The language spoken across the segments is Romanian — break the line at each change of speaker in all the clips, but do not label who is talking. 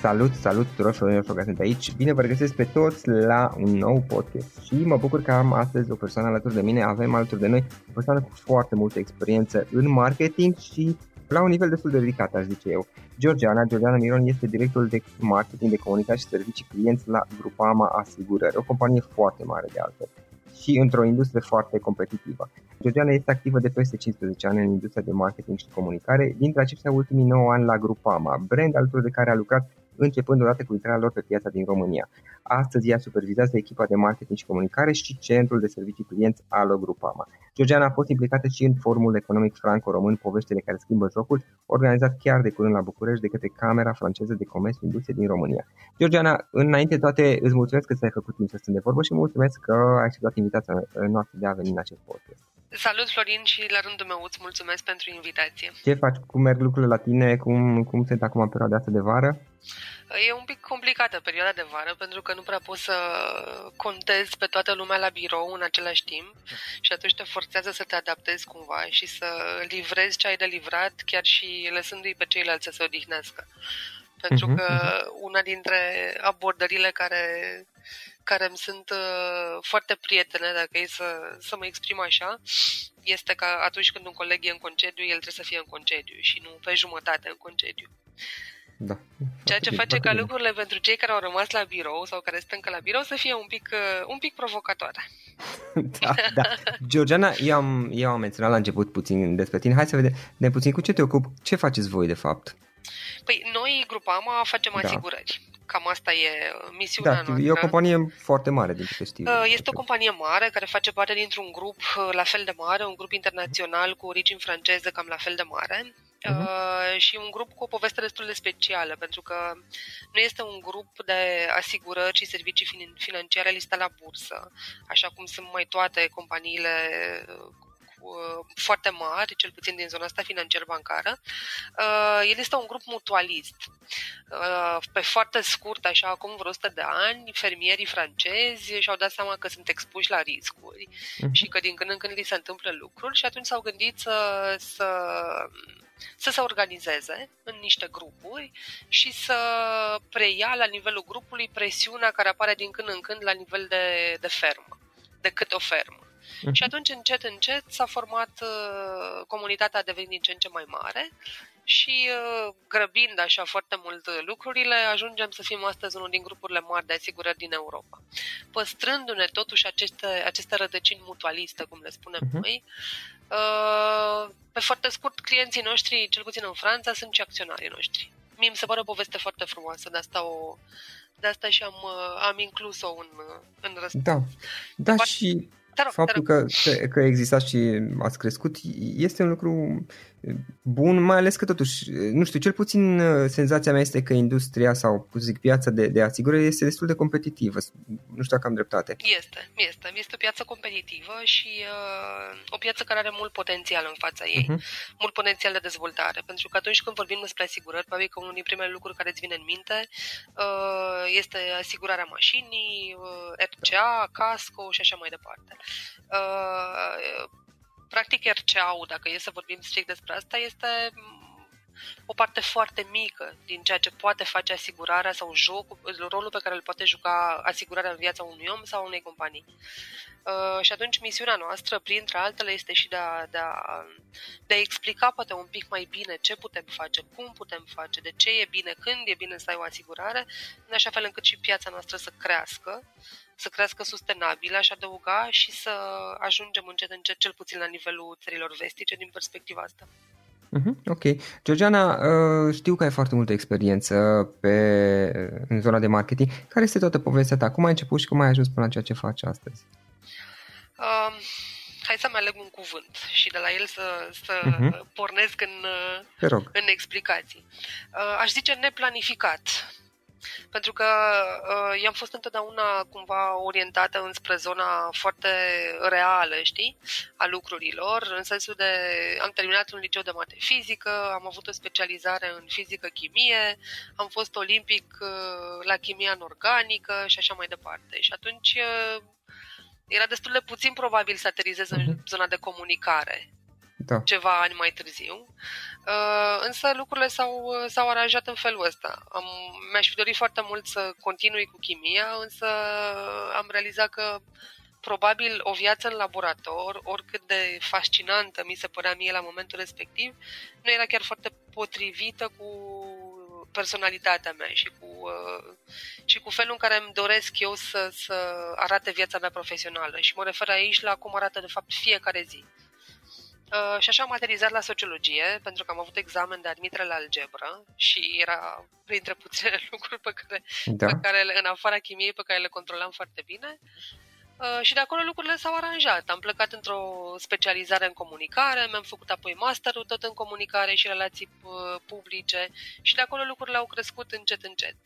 Salut, salut tuturor, Florin că sunt aici. Bine vă regăsesc pe toți la un nou podcast și mă bucur că am astăzi o persoană alături de mine, avem alături de noi o persoană cu foarte multă experiență în marketing și la un nivel destul de ridicat, aș zice eu. Georgiana, Georgiana Miron este directorul de marketing de comunicație și servicii clienți la Grupama Asigurări, o companie foarte mare de altfel și într-o industrie foarte competitivă. Georgiana este activă de peste 15 ani în industria de marketing și comunicare, dintre aceștia ultimii 9 ani la Grupama, brand alături de care a lucrat începând odată cu intrarea lor pe piața din România. Astăzi ea supervizează echipa de marketing și comunicare și centrul de servicii clienți Alo Grupama. Georgiana a fost implicată și în formul economic franco-român Poveștile care schimbă jocul, organizat chiar de curând la București de către Camera franceză de comerț și industrie din România. Georgiana, înainte de toate îți mulțumesc că ți-ai făcut timp să stăm de vorbă și mulțumesc că ai acceptat invitația noastră de a veni în acest podcast.
Salut, Florin, și la rândul meu îți mulțumesc pentru invitație.
Ce faci? Cum merg lucrurile la tine? Cum, cum sunt acum în perioada asta de vară?
E un pic complicată perioada de vară pentru că nu prea poți să contezi pe toată lumea la birou în același timp și atunci te forțează să te adaptezi cumva și să livrezi ce ai de livrat chiar și lăsându-i pe ceilalți să se odihnească. Pentru uh-huh, că uh-huh. una dintre abordările care care îmi sunt uh, foarte prietene, dacă e să, să mă exprim așa, este că atunci când un coleg e în concediu, el trebuie să fie în concediu și nu pe jumătate în concediu.
Da.
Ceea ce face ca lucrurile pentru cei care au rămas la birou sau care sunt încă la birou să fie un pic, uh, un pic provocatoare.
da, da. Georgiana, eu am, eu am menționat la început puțin despre tine. Hai să vedem de puțin cu ce te ocup. Ce faceți voi de fapt?
Păi noi, Grupama, facem da. asigurări. Cam asta e uh, misiunea da, noastră.
E o companie foarte mare, din câte știu. Uh,
este o companie mare care face parte dintr-un grup la fel de mare, un grup internațional cu origini franceze cam la fel de mare uh-huh. și un grup cu o poveste destul de specială, pentru că nu este un grup de asigurări și servicii financiare listat la bursă, așa cum sunt mai toate companiile Uh, foarte mari, cel puțin din zona asta financiar-bancară. Uh, el este un grup mutualist. Uh, pe foarte scurt, așa acum vreo 100 de ani, fermierii francezi și-au dat seama că sunt expuși la riscuri uh-huh. și că din când în când li se întâmplă lucruri și atunci s-au gândit să, să să se organizeze în niște grupuri și să preia la nivelul grupului presiunea care apare din când în când la nivel de, de fermă, de cât o fermă. Uh-huh. Și atunci, încet, încet, s-a format, uh, comunitatea a devenit din ce în ce mai mare și uh, grăbind așa foarte mult lucrurile, ajungem să fim astăzi unul din grupurile mari de asigurări din Europa. Păstrându-ne totuși aceste, aceste rădăcini mutualiste, cum le spunem uh-huh. noi, uh, pe foarte scurt, clienții noștri, cel puțin în Franța, sunt și acționarii noștri. Mie mi se pare o poveste foarte frumoasă, de asta o, de asta și am, uh, am inclus-o în, în răspuns.
Da, da și
te rog,
faptul
te rog.
Că, că, că existați și ați crescut este un lucru bun, mai ales că totuși, nu știu, cel puțin uh, senzația mea este că industria sau, cum zic, piața de, de asigurări este destul de competitivă. Nu știu dacă am dreptate.
Este, este. Este o piață competitivă și uh, o piață care are mult potențial în fața ei, uh-huh. mult potențial de dezvoltare. Pentru că atunci când vorbim despre asigurări, probabil că unul din primele lucruri care îți vine în minte uh, este asigurarea mașinii, uh, RCA, casco și așa mai departe. Uh, practic RCA-ul, dacă e să vorbim strict despre asta, este o parte foarte mică din ceea ce poate face asigurarea sau jocul, rolul pe care îl poate juca asigurarea în viața unui om sau unei companii. Uh, și atunci misiunea noastră, printre altele, este și de a, de, a, de a explica poate un pic mai bine ce putem face, cum putem face, de ce e bine, când e bine să ai o asigurare, în așa fel încât și piața noastră să crească să crească sustenabil, aș adăuga, și să ajungem încet încet, cel puțin la nivelul țărilor vestice, din perspectiva asta.
Uh-huh, ok. Georgiana, uh, știu că ai foarte multă experiență pe, în zona de marketing. Care este toată povestea ta? Cum ai început și cum ai ajuns până la ceea ce faci astăzi?
Uh, hai să-mi aleg un cuvânt și de la el să, să uh-huh. pornesc în, în explicații. Uh, aș zice neplanificat pentru că uh, i-am fost întotdeauna cumva orientată înspre zona foarte reală, știi, a lucrurilor, în sensul de am terminat un liceu de mate fizică, am avut o specializare în fizică-chimie, am fost olimpic uh, la chimia organică și așa mai departe. Și atunci uh, era destul de puțin probabil să aterizez uh-huh. în mhm. zona de comunicare
da.
ceva ani mai târziu. Uh, însă lucrurile s-au, s-au aranjat în felul ăsta. Am, mi-aș fi dorit foarte mult să continui cu chimia, însă am realizat că probabil o viață în laborator, oricât de fascinantă mi se părea mie la momentul respectiv, nu era chiar foarte potrivită cu personalitatea mea și cu, uh, și cu felul în care îmi doresc eu să, să arate viața mea profesională. Și mă refer aici la cum arată, de fapt, fiecare zi. Uh, și așa am aterizat la sociologie, pentru că am avut examen de admitere la algebră și era printre puține lucruri pe care, da. pe care în afara chimiei, pe care le controlam foarte bine. Uh, și de acolo lucrurile s-au aranjat. Am plecat într-o specializare în comunicare, mi-am făcut apoi masterul tot în comunicare și relații uh, publice și de acolo lucrurile au crescut încet, încet.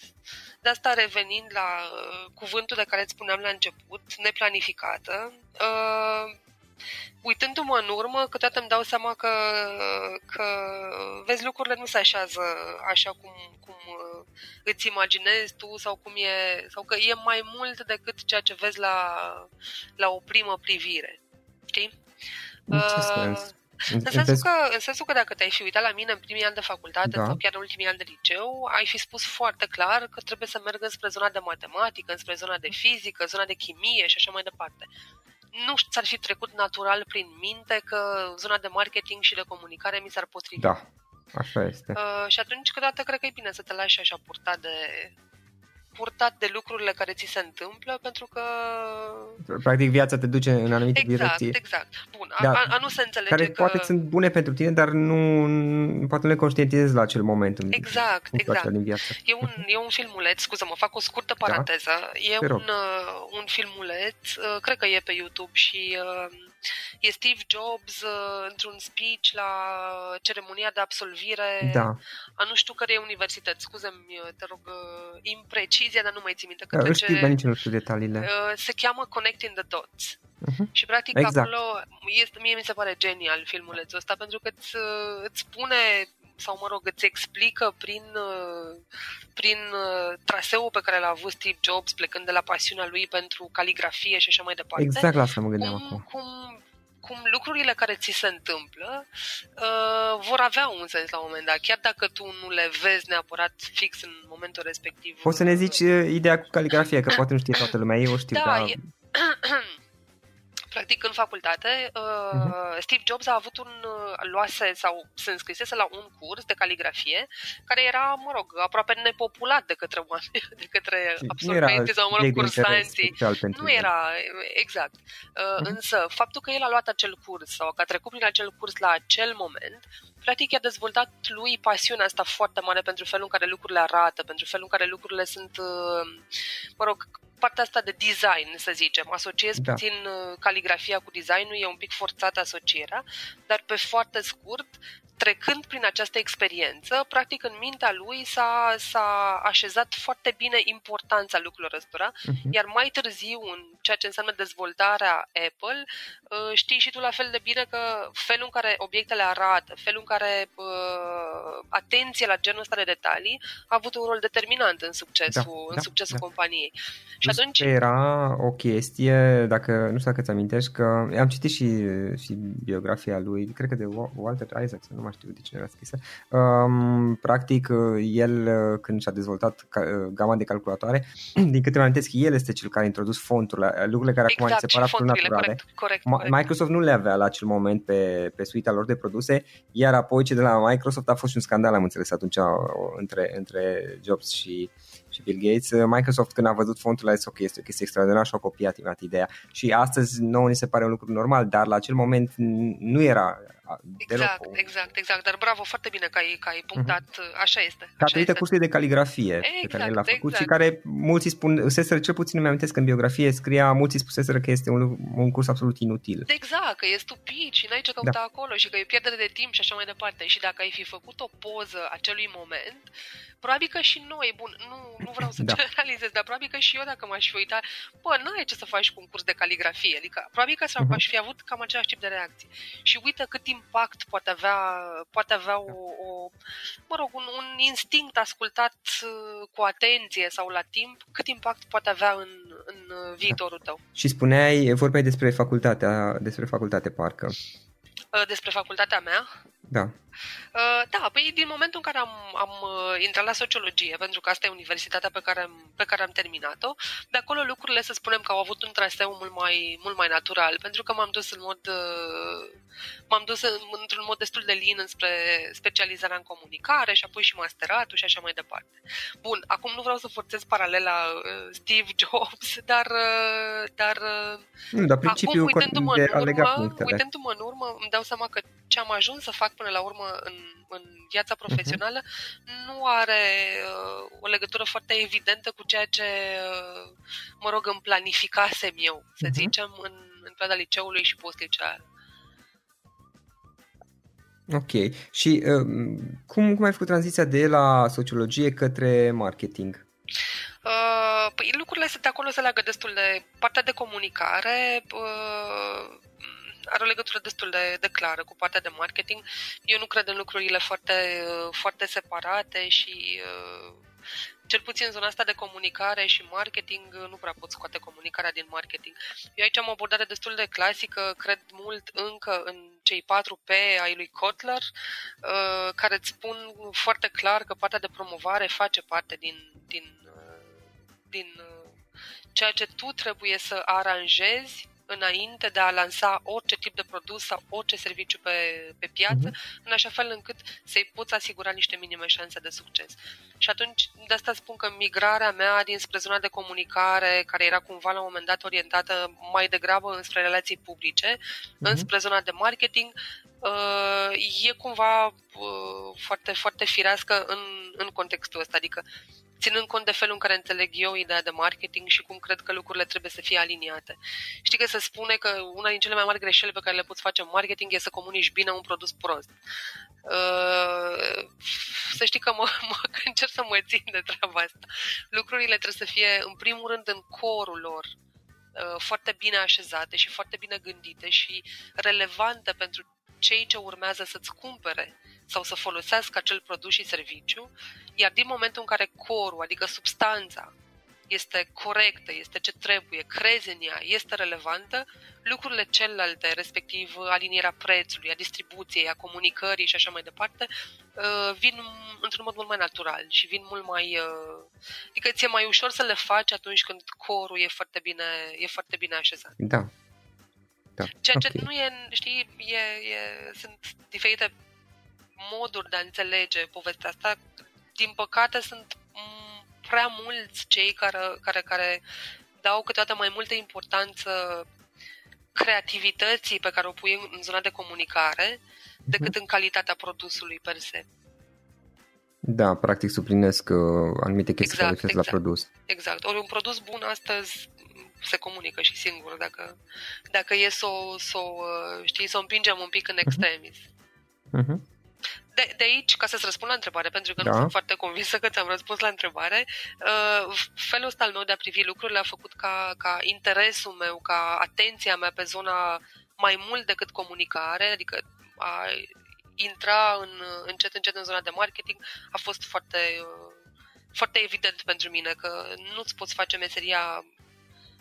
De asta revenind la uh, cuvântul de care îți spuneam la început, neplanificată, uh, uitându-mă în urmă, câteodată îmi dau seama că, că vezi, lucrurile nu se așează așa cum, cum uh, îți imaginezi tu sau cum e, sau că e mai mult decât ceea ce vezi la, la o primă privire. Știi?
În ce uh, sens?
În sensul, că, în sensul că dacă te-ai fi uitat la mine în primii ani de facultate da. sau chiar în ultimii ani de liceu, ai fi spus foarte clar că trebuie să merg spre zona de matematică, spre zona de fizică, zona de chimie și așa mai departe nu ți-ar fi trecut natural prin minte că zona de marketing și de comunicare mi s-ar potrivi.
Da, așa este.
Uh, și atunci câteodată cred că e bine să te lași așa purtat de, purtat de lucrurile care ți se întâmplă, pentru că...
Practic viața te duce în anumite
exact,
direcții.
Exact, Bun, da, a, a, nu se înțelege
Care
că...
poate sunt bune pentru tine, dar nu, poate nu le conștientizezi la acel moment. În,
exact, exact.
Din viață.
E un, e un filmuleț, scuză, mă fac o scurtă paranteză. Da? E un, uh, un filmuleț, uh, cred că e pe YouTube și... Uh, e Steve Jobs uh, într-un speech la ceremonia de absolvire
da.
a nu știu care universități. Scuze-mi, te rog, imprecizia, dar nu mai țin minte.
Că da, știu, dar nici nu știu detaliile.
Se cheamă Connecting the Dots.
Uh-huh.
Și practic
exact.
acolo este, mie mi se pare genial filmulețul ăsta pentru că îți, îți spune sau mă rog, îți explică prin, prin traseul pe care l-a avut Steve Jobs plecând de la pasiunea lui pentru caligrafie și așa mai departe.
Exact la asta mă gândeam
cum,
acum.
Cum, cum lucrurile care ți se întâmplă uh, vor avea un sens la un moment dat, chiar dacă tu nu le vezi neapărat fix în momentul respectiv.
Poți să ne zici ideea cu caligrafie, că poate nu știe toată lumea, eu o știu,
da,
dar...
E... Practic, în facultate, uh, uh-huh. Steve Jobs a avut un, uh, luase sau se înscrisese la un curs de caligrafie care era, mă rog, aproape nepopulat de către oameni, de către absolvenții sau, mă rog, cursanții. Nu era, exact. Uh, uh-huh. Însă, faptul că el a luat acel curs sau că a trecut prin acel curs la acel moment, practic i-a dezvoltat lui pasiunea asta foarte mare pentru felul în care lucrurile arată, pentru felul în care lucrurile sunt, uh, mă rog, partea asta de design, să zicem. Asociez da. puțin uh, caligrafia cu designul, e un pic forțată asocierea, dar pe foarte scurt, trecând prin această experiență, practic în mintea lui s-a, s-a așezat foarte bine importanța lucrurilor ăstora, uh-huh. iar mai târziu, în ceea ce înseamnă dezvoltarea Apple, uh, știi și tu la fel de bine că felul în care obiectele arată, felul în care uh, atenție la genul ăsta de detalii a avut un rol determinant în succesul, da, în da, succesul da. companiei.
Și atunci... Era o chestie, dacă nu știu dacă ți amintești, că am citit și, și biografia lui, cred că de Walter Isaacson, nu mai știu de cine era scrisă. Um, practic, el când și-a dezvoltat gama de calculatoare, din câte mi amintesc, el este cel care a introdus fonturile, lucrurile care
exact,
acum se separa absolut naturale.
Corect, corect, corect.
Microsoft nu le avea la acel moment pe, pe suita lor de produse, iar apoi ce de la Microsoft a fost și un scandal, am înțeles atunci, între, între Jobs și, și Bill Gates. Microsoft când a văzut fontul a zis ok, este o chestie extraordinară și a copiat imediat ideea. Și astăzi nouă ni se pare un lucru normal, dar la acel moment nu era
Exact, deloc. exact, exact. Dar bravo, foarte bine că ai, că ai punctat. Uh-huh. Așa este.
Datorită cursului de caligrafie exact, pe care l-a exact, făcut exact. și care mulți spun, seseră, cel puțin îmi amintesc că în biografie scria, mulți spuseseră că este un, un curs absolut inutil.
Exact, că e stupid și n-ai ce căuta da. acolo și că e pierdere de timp și așa mai departe. Și dacă ai fi făcut o poză acelui moment, probabil că și noi, bun, nu, nu vreau să da. generalizez, dar probabil că și eu dacă m-aș fi uitat, bă, nu ai ce să faci cu un curs de caligrafie, adică probabil că uh-huh. aș fi avut cam același tip de reacție. Și uite cât impact poate avea, poate avea o, o mă rog, un, un instinct ascultat uh, cu atenție sau la timp, cât impact poate avea în, în uh, viitorul tău. Da.
Și spuneai, vorbeai despre facultatea, despre facultate parcă.
Uh, despre facultatea mea?
Da.
Uh, da, păi din momentul în care am, am uh, intrat la sociologie, pentru că asta e universitatea pe care, am, pe care am terminat-o, de acolo lucrurile să spunem că au avut un traseu mult mai, mult mai natural, pentru că m-am dus în mod uh, m-am dus într-un mod destul de lin înspre specializarea în comunicare și apoi și masteratul și așa mai departe. Bun, acum nu vreau să forțez paralela Steve Jobs, dar dar,
nu, dar acum uitându-mă în urmă,
uitându-mă în urmă, îmi dau seama că ce am ajuns să fac până la urmă în, în viața profesională uh-huh. nu are uh, o legătură foarte evidentă cu ceea ce, uh, mă rog, îmi planificasem eu, să uh-huh. zicem, în, în perioada liceului și post-liceal.
Ok. Și uh, cum, cum ai făcut tranziția de la sociologie către marketing?
Uh, păi lucrurile sunt acolo se leagă destul de partea de comunicare. Uh, are o legătură destul de, de clară cu partea de marketing. Eu nu cred în lucrurile foarte, foarte separate și cel puțin în zona asta de comunicare și marketing, nu prea pot scoate comunicarea din marketing. Eu aici am o abordare destul de clasică, cred mult încă în cei 4 P ai lui Kotler, care îți spun foarte clar că partea de promovare face parte din, din, din ceea ce tu trebuie să aranjezi înainte de a lansa orice tip de produs sau orice serviciu pe, pe piață, uh-huh. în așa fel încât să-i poți asigura niște minime șanse de succes. Și atunci, de asta spun că migrarea mea dinspre zona de comunicare, care era cumva la un moment dat orientată mai degrabă înspre relații publice, uh-huh. înspre zona de marketing, uh, e cumva uh, foarte, foarte firească în, în contextul ăsta. Adică ținând cont de felul în care înțeleg eu ideea de marketing și cum cred că lucrurile trebuie să fie aliniate. Știi că se spune că una din cele mai mari greșeli pe care le poți face în marketing e să comunici bine un produs prost. Uh, să știi că mă, mă încerc să mă țin de treaba asta. Lucrurile trebuie să fie, în primul rând, în corul lor, uh, foarte bine așezate și foarte bine gândite și relevante pentru cei ce urmează să-ți cumpere sau să folosească acel produs și serviciu, iar din momentul în care corul, adică substanța, este corectă, este ce trebuie, crezi în ea, este relevantă, lucrurile celelalte, respectiv alinierea prețului, a distribuției, a comunicării și așa mai departe, uh, vin într-un mod mult mai natural și vin mult mai... Uh, adică ți-e mai ușor să le faci atunci când corul e foarte bine, e foarte bine așezat.
Da.
da. Ceea ce okay. nu e, știi, e, e, sunt diferite moduri de a înțelege povestea asta. Din păcate sunt prea mulți cei care, care, care dau câteodată mai multă importanță creativității pe care o pui în zona de comunicare decât uh-huh. în calitatea produsului per se.
Da, practic suplinesc uh, anumite chestii exact, care exact. la produs.
Exact. Ori un produs bun astăzi se comunică și singur dacă, dacă e să o, să o, uh, știi, să o împingem un pic în mhm. extremis. Uh-huh. Uh-huh de, de aici, ca să-ți răspund la întrebare, pentru că da. nu sunt foarte convinsă că ți-am răspuns la întrebare, uh, felul ăsta al meu de a privi lucrurile a făcut ca, ca interesul meu, ca atenția mea pe zona mai mult decât comunicare, adică a intra în, încet, încet în zona de marketing, a fost foarte, uh, foarte evident pentru mine că nu-ți poți face meseria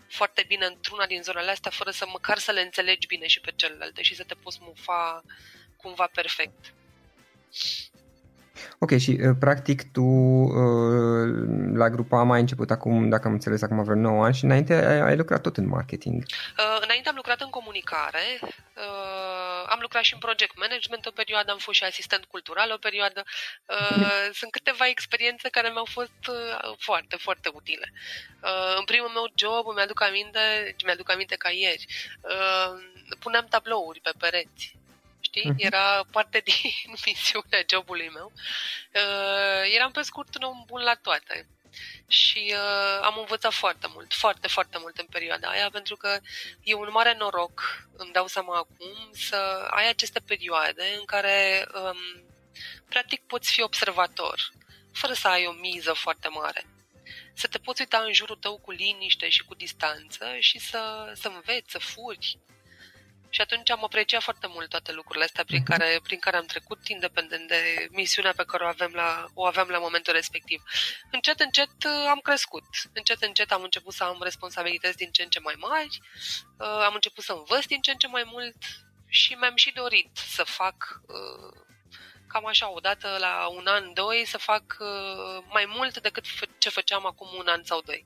foarte bine într-una din zonele astea fără să măcar să le înțelegi bine și pe celelalte și să te poți mufa cumva perfect.
Ok, și uh, practic tu uh, la grupa am ai început acum, dacă am înțeles, acum vreo 9 ani și înainte ai, ai lucrat tot în marketing.
Uh, înainte am lucrat în comunicare, uh, am lucrat și în project management o perioadă, am fost și asistent cultural o perioadă. Uh, sunt câteva experiențe care mi-au fost uh, foarte, foarte utile. Uh, în primul meu job, mi-aduc aminte, mi-aduc aminte ca ieri, uh, puneam tablouri pe pereți știi? Uh-huh. Era parte din misiunea jobului meu. Uh, eram pe scurt un om bun la toate. Și uh, am învățat foarte mult, foarte, foarte mult în perioada aia, pentru că e un mare noroc, îmi dau seama acum, să ai aceste perioade în care um, practic poți fi observator, fără să ai o miză foarte mare să te poți uita în jurul tău cu liniște și cu distanță și să, să înveți, să furi, și atunci am apreciat foarte mult toate lucrurile astea prin, uh-huh. care, prin care am trecut, independent de misiunea pe care o, avem la, o aveam la momentul respectiv. Încet, încet uh, am crescut. Încet, încet am început să am responsabilități din ce în ce mai mari, uh, am început să învăț din ce în ce mai mult și mi-am și dorit să fac uh, cam așa, odată la un an, doi, să fac mai mult decât ce făceam acum un an sau doi.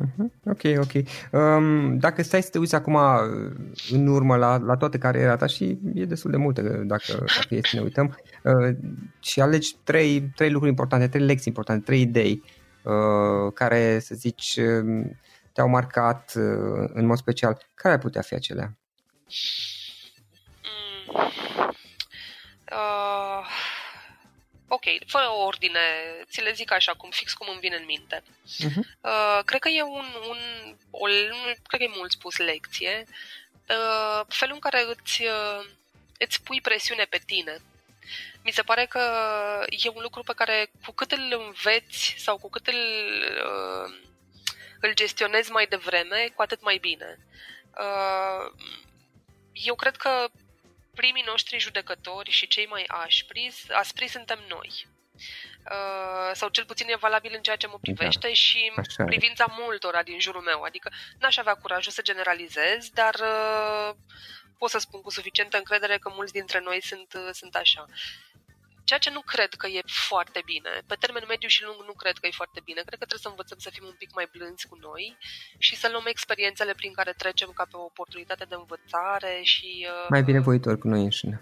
Uh-huh. Ok, ok. Um, dacă stai să te uiți acum uh, în urmă la, la toată cariera ta și e destul de multe dacă, dacă e să ne uităm uh, și alegi trei, trei lucruri importante, trei lecții importante, trei idei uh, care să zici uh, te-au marcat uh, în mod special, care ar putea fi acelea? Mm.
Uh ok, fără o ordine, ți le zic așa, cum fix cum îmi vine în minte. Uh-huh. Uh, cred că e un, un o, cred că e mult spus lecție, uh, felul în care îți, uh, îți pui presiune pe tine. Mi se pare că e un lucru pe care cu cât îl înveți sau cu cât îl, uh, îl gestionezi mai devreme, cu atât mai bine. Uh, eu cred că primii noștri judecători și cei mai aspri, aspri suntem noi. Uh, sau cel puțin e valabil în ceea ce mă privește da. și în privința multora din jurul meu. Adică n-aș avea curajul să generalizez, dar uh, pot să spun cu suficientă încredere că mulți dintre noi sunt, uh, sunt așa. Ceea ce nu cred că e foarte bine. Pe termen mediu și lung nu cred că e foarte bine. Cred că trebuie să învățăm să fim un pic mai blânzi cu noi și să luăm experiențele prin care trecem ca pe o oportunitate de învățare și...
Uh, mai bine voitor cu noi înșine.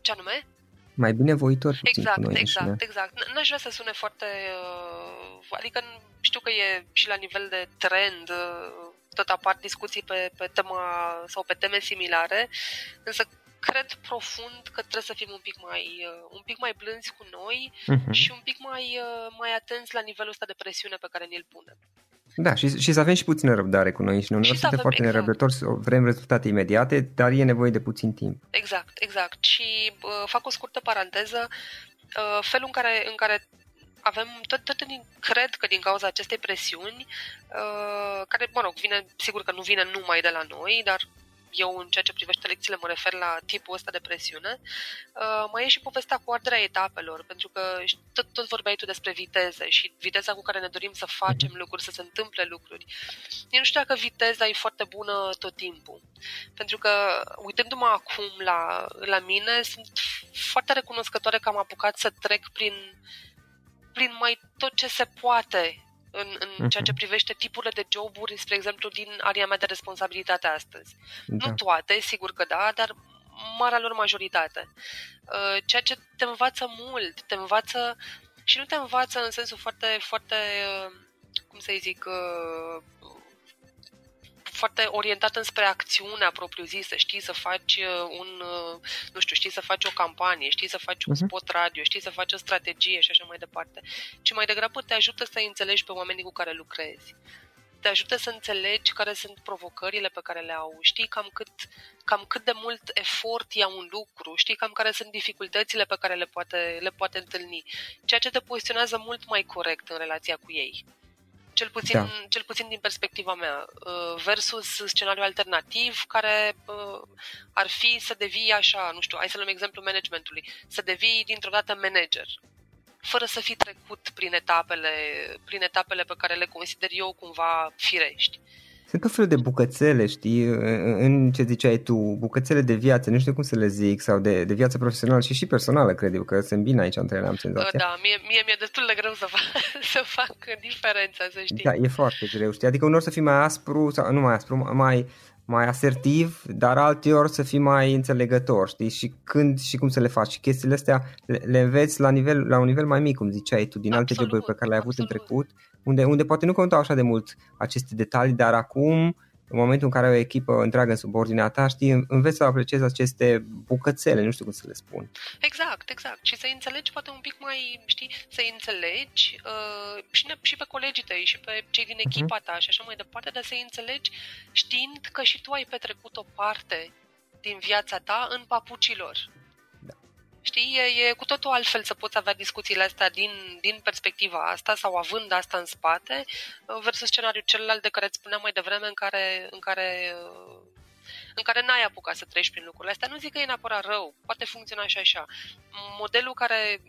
Ce anume?
Mai bine voitor
exact,
cu noi
Exact,
înșine.
exact. N-aș vrea să sune foarte... Uh, adică știu că e și la nivel de trend uh, tot apar discuții pe, pe tema sau pe teme similare, însă cred profund că trebuie să fim un pic mai, uh, un pic mai blânzi cu noi uh-huh. și un pic mai, uh, mai atenți la nivelul ăsta de presiune pe care ne-l punem.
Da, și, și să avem și puțină răbdare cu noi și noi suntem foarte exact. nerăbdători, vrem rezultate imediate, dar e nevoie de puțin timp.
Exact, exact. Și uh, fac o scurtă paranteză, uh, felul în care, în care avem tot, tot din, cred că din cauza acestei presiuni, uh, care, mă rog, vine, sigur că nu vine numai de la noi, dar eu în ceea ce privește lecțiile mă refer la tipul ăsta de presiune, uh, mai e și povestea cu arderea etapelor, pentru că tot, tot vorbeai tu despre viteze și viteza cu care ne dorim să facem mhm. lucruri, să se întâmple lucruri. Eu nu știu dacă viteza e foarte bună tot timpul, pentru că uitându-mă acum la, la mine, sunt foarte recunoscătoare că am apucat să trec prin prin mai tot ce se poate în, în ceea ce mhm. privește tipurile de joburi, spre exemplu, din area mea de responsabilitate astăzi. Da. Nu toate, sigur că da, dar marea lor majoritate. Uh, ceea ce te învață mult, te învață și nu te învață în sensul foarte, foarte, uh, cum să zic, uh, foarte orientat înspre acțiunea propriu-zisă, știi să faci uh, un, uh, nu știu, știi să faci o campanie, știi să faci un mhm. spot radio, știi să faci o strategie și așa mai departe, ci mai degrabă te ajută să înțelegi pe oamenii cu care lucrezi. Te ajută să înțelegi care sunt provocările pe care le au, știi cam cât, cam cât de mult efort ia un lucru, știi cam care sunt dificultățile pe care le poate, le poate întâlni, ceea ce te poziționează mult mai corect în relația cu ei cel puțin, da. cel puțin din perspectiva mea, uh, versus scenariul alternativ care uh, ar fi să devii așa, nu știu, hai să luăm exemplu managementului, să devii dintr-o dată manager, fără să fi trecut prin etapele, prin etapele pe care le consider eu cumva firești.
Sunt tot felul de bucățele, știi, în ce ziceai tu, bucățele de viață, nu știu cum să le zic, sau de, de viață profesională și și personală, cred eu, că sunt bine aici între ele, am senzația.
Da, mie, mie mi-e destul de greu să fac, să fac diferența, să știi.
Da, e foarte greu, știi, adică unor să fii mai aspru, sau nu mai aspru, mai, mai asertiv, dar alteori să fii mai înțelegător, știi, și când și cum să le faci. Și chestiile astea le, le înveți la, nivel, la un nivel mai mic, cum ziceai tu, din alte joburi pe care le-ai avut absolut. în trecut unde, unde poate nu contau așa de mult aceste detalii, dar acum, în momentul în care ai o echipă întreagă în subordinea ta, știi, înveți să apreciezi aceste bucățele, nu știu cum să le spun.
Exact, exact. Și să înțelegi poate un pic mai, știi, să înțelegi uh, și, ne, și pe colegii tăi și pe cei din mhm. echipa ta și așa mai departe, dar să înțelegi știind că și tu ai petrecut o parte din viața ta în papucilor. Știi, e, e cu totul altfel să poți avea discuțiile astea din, din perspectiva asta sau având asta în spate versus scenariul celălalt de care îți spuneam mai devreme în care, în care în care n-ai apucat să treci prin lucrurile astea. Nu zic că e neapărat rău, poate funcționa și așa. Modelul care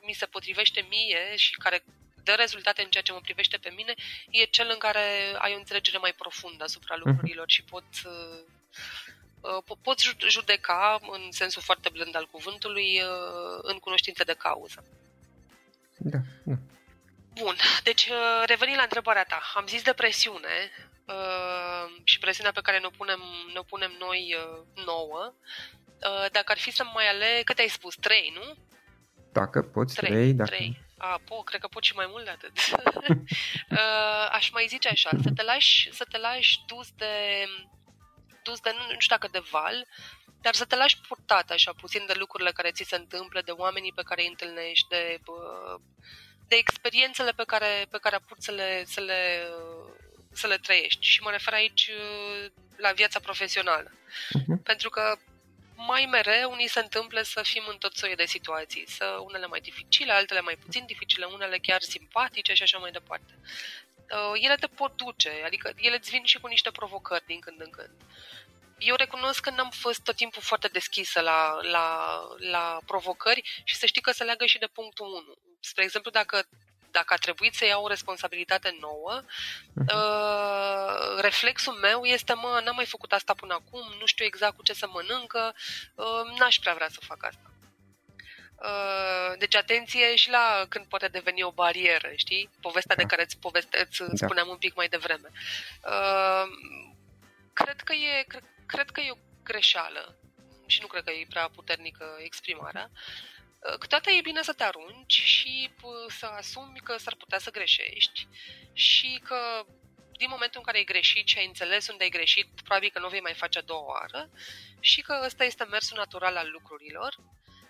mi se potrivește mie și care dă rezultate în ceea ce mă privește pe mine e cel în care ai o înțelegere mai profundă asupra mhm. lucrurilor și pot Uh, poți judeca, în sensul foarte blând al cuvântului, uh, în cunoștință de cauză.
Da, da.
Bun, deci uh, revenind la întrebarea ta, am zis de presiune și presiunea pe care ne-o punem, ne punem noi nouă. Dacă ar fi să mai ale, cât ai spus? Trei, nu?
Dacă poți, trei. trei dacă...
trei. A, po, cred că pot și mai mult de atât. Aș mai zice așa, să te lași, să te lași dus de dus de, nu știu dacă de val, dar să te lași purtat așa puțin de lucrurile care ți se întâmplă, de oamenii pe care îi întâlnești, de, de experiențele pe care, pe care apur să le, să, le, să le trăiești. Și mă refer aici uh, la viața profesională. Uh-huh. Pentru că mai mereu unii se întâmplă să fim în tot soiul de situații, să unele mai dificile, altele mai puțin dificile, unele chiar simpatice și așa mai departe. Uh, ele te pot duce, adică ele îți vin și cu niște provocări din când în când. Eu recunosc că n-am fost tot timpul foarte deschisă la, la, la provocări și să știi că se leagă și de punctul 1. Spre exemplu, dacă dacă a trebuit să iau o responsabilitate nouă, uh, reflexul meu este, mă, n-am mai făcut asta până acum, nu știu exact cu ce să mănâncă, uh, n-aș prea vrea să fac asta. Uh, deci atenție și la când poate deveni o barieră, știi? Povestea da. de care îți, poveste, îți da. spuneam un pic mai devreme. Uh, cred că e, cred, cred că e o greșeală și nu cred că e prea puternică exprimarea. Uh, câteodată e bine să te arunci și să asumi că s-ar putea să greșești și că din momentul în care ai greșit și ai înțeles unde ai greșit, probabil că nu vei mai face a doua oară și că ăsta este mersul natural al lucrurilor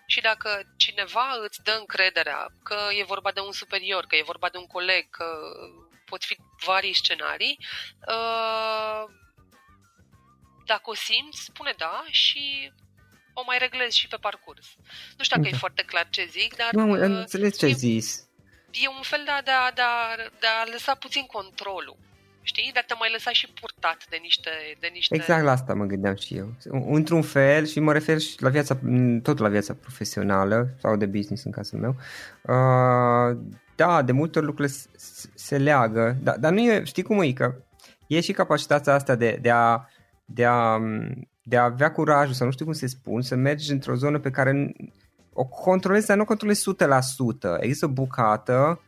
și dacă cineva îți dă încrederea că e vorba de un superior, că e vorba de un coleg, că pot fi vari scenarii, uh, dacă o simți, spune da și o mai reglezi și pe parcurs. Nu știu dacă da. e foarte clar ce zic, dar...
Nu, uh, înțeles ce ai zis.
E un fel de a, de, a, de, a, de a lăsa puțin controlul știi? Dar te mai lăsa și purtat de niște, de niște...
Exact la asta mă gândeam și eu. Într-un fel, și mă refer și la viața, tot la viața profesională sau de business în cazul meu, uh, da, de multe ori lucrurile se, se leagă, dar, dar nu e, știi cum e, că e și capacitatea asta de, de a de a, de a avea curajul, sau nu știu cum se spun, să mergi într-o zonă pe care o controlezi, dar nu o controlezi 100%. Există o bucată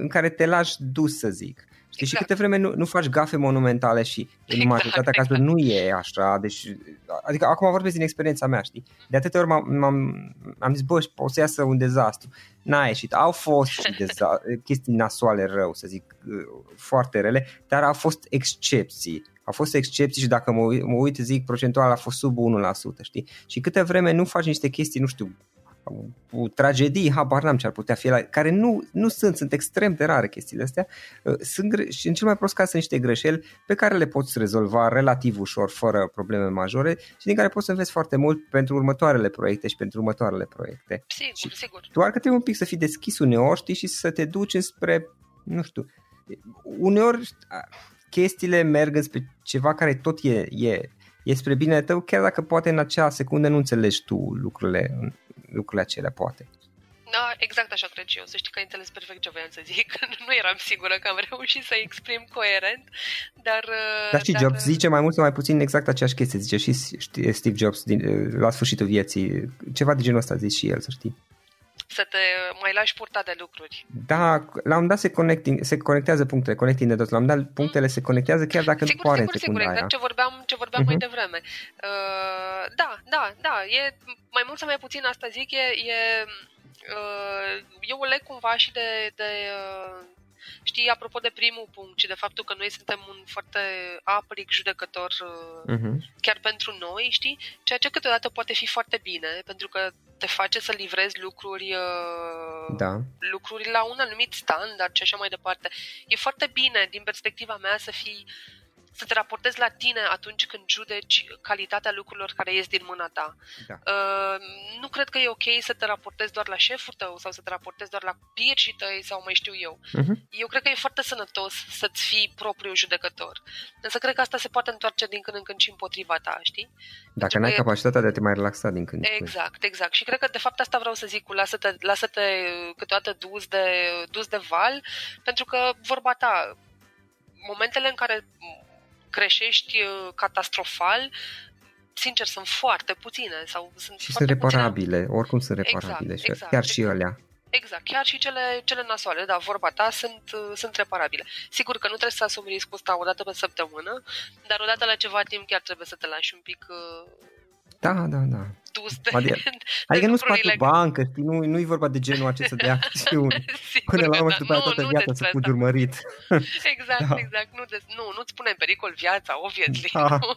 în care te lași dus, să zic. Știi, exact. și câte vreme nu, nu faci gafe monumentale și în exact, majoritatea exact. cazurilor nu e așa, deci, adică acum vorbesc din experiența mea, știi? De atâtea ori m-am, m-am, am zis, bă, o să iasă un dezastru. N-a ieșit. Au fost și deza- chestii nasoale rău, să zic, foarte rele, dar au fost excepții. Au fost excepții și dacă mă uit, mă uit zic, procentual a fost sub 1%, știi? Și câte vreme nu faci niște chestii, nu știu, tragedii, habar n-am ce ar putea fi, la, care nu, nu sunt, sunt extrem de rare chestiile astea, uh, sunt, și în cel mai prost caz sunt niște greșeli pe care le poți rezolva relativ ușor, fără probleme majore și din care poți să înveți foarte mult pentru următoarele proiecte și pentru următoarele proiecte.
Sigur, și sigur.
Doar că trebuie un pic să fii deschis uneori, știi, și să te duci spre, nu știu, uneori chestiile merg spre ceva care tot e, e, e spre bine tău, chiar dacă poate în acea secundă nu înțelegi tu lucrurile lucrurile acelea, poate.
Da, exact așa cred și eu. Să știi că ai înțeles perfect ce voiam să zic. nu eram sigură că am reușit să exprim coerent, dar...
Dar și dar... Jobs zice mai mult sau mai puțin exact aceeași chestie. Zice și Steve Jobs din, la sfârșitul vieții. Ceva de genul ăsta zice și el, să știi
să te mai lași purta de lucruri.
Da, la un dat se, connecting, se conectează punctele, connecting de tot. La un dat punctele se conectează chiar dacă
sigur,
nu pare
sigur, sigur, exact ce vorbeam, ce vorbeam uh-huh. mai mhm. devreme. Uh, da, da, da, e mai mult sau mai puțin asta zic, e, e uh, eu o leg cumva și de, de uh, Știi, apropo de primul punct și de faptul că noi suntem un foarte apric judecător uh-huh. chiar pentru noi, știi? Ceea ce câteodată poate fi foarte bine, pentru că te face să livrezi lucruri, uh,
da.
lucruri la un anumit standard și așa mai departe. E foarte bine, din perspectiva mea, să fii să te raportezi la tine atunci când judeci calitatea lucrurilor care ies din mâna ta. Da. Uh, nu cred că e ok să te raportezi doar la șeful tău sau să te raportezi doar la pierșii tăi sau mai știu eu. Uh-huh. Eu cred că e foarte sănătos să-ți fii propriul judecător. Însă cred că asta se poate întoarce din când în când și împotriva ta, știi?
Dacă n-ai e... capacitatea de a te mai relaxa din când
în Exact, exact. Și cred că de fapt asta vreau să zic cu lasă-te, lasă-te câteodată dus de, dus de val, pentru că vorba ta, momentele în care greșești uh, catastrofal, sincer, sunt foarte puține. Sau sunt
și sunt reparabile, puține. oricum sunt exact, reparabile, exact, exact, chiar exact. și alea.
Exact, chiar și cele, cele nasoale, da, vorba ta, sunt, uh, sunt reparabile. Sigur că nu trebuie să asumi riscul ăsta o dată pe săptămână, dar odată la ceva timp chiar trebuie să te lași un pic uh,
da, da, da
dus de, adică, de
adică nu spate o bancă, știi? Nu, nu e vorba de genul acesta de acțiuni. Până la urmă da. după toată nu, viața să fugi urmărit.
Exact, da. exact. Nu, de, nu, nu-ți pune în pericol viața, obviously. Da. Nu,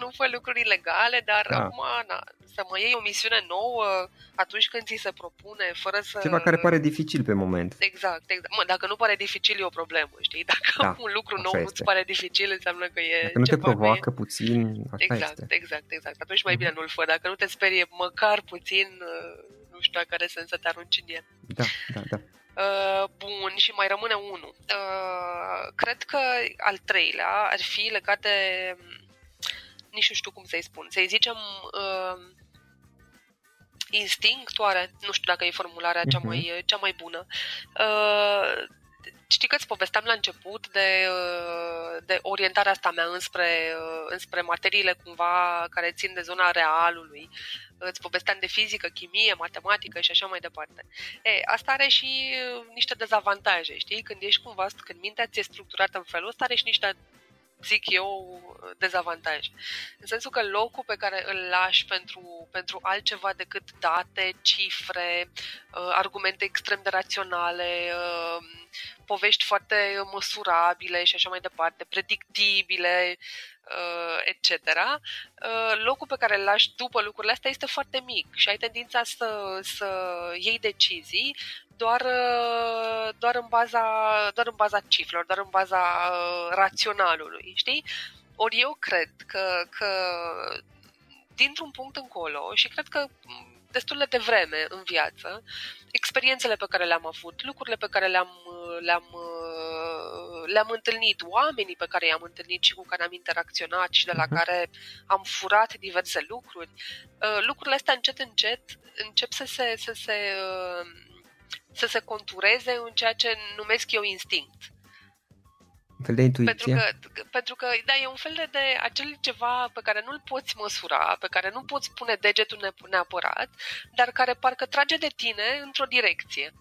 nu fă lucruri ilegale, dar da. acum na, să mă iei o misiune nouă atunci când ți se propune, fără să...
Ceva care pare dificil pe moment.
Exact, exact. Mă, dacă nu pare dificil e o problemă, știi? Dacă da, un lucru nou este. nu-ți pare dificil, înseamnă că e...
Dacă nu te provoacă e... puțin, așa
exact,
este.
Exact, exact. Atunci mai bine nu-l fă. Dacă nu te sperie măcar puțin, uh, nu știu la care sens să te arunci în el.
Da, da, da.
Uh, bun, și mai rămâne unul. Uh, cred că al treilea ar fi legat de nici nu știu cum să-i spun, să-i zicem uh, instinct, oare? Nu știu dacă e formularea cea, uh-huh. mai, cea mai bună. Uh, știi că îți povesteam la început de, uh, de orientarea asta mea înspre, uh, înspre materiile cumva care țin de zona realului. Îți povesteam de fizică, chimie, matematică și așa mai departe. E, asta are și niște dezavantaje, știi? Când ești cumva, când mintea ți-e structurată în felul ăsta, are și niște zic eu, dezavantaj. În sensul că locul pe care îl lași pentru, pentru altceva decât date, cifre, uh, argumente extrem de raționale, uh, povești foarte măsurabile și așa mai departe, predictibile, uh, etc., locul pe care îl lași după lucrurile astea este foarte mic și ai tendința să, să iei decizii doar, uh, doar, în baza, doar în baza cifrelor, doar în baza uh, raționalului, știi? Ori eu cred că, că dintr-un punct încolo și cred că destul de devreme în viață, experiențele pe care le-am avut, lucrurile pe care le-am, le-am, le-am întâlnit, oamenii pe care i-am întâlnit și cu care am interacționat și de la uh-huh. care am furat diverse lucruri, uh, lucrurile astea încet, încet încep să se, să se să se contureze în ceea ce numesc eu instinct.
Un fel de intuiție?
Pentru că, pentru că da, e un fel de, de acel ceva pe care nu-l poți măsura, pe care nu poți pune degetul neapărat, dar care parcă trage de tine într-o direcție.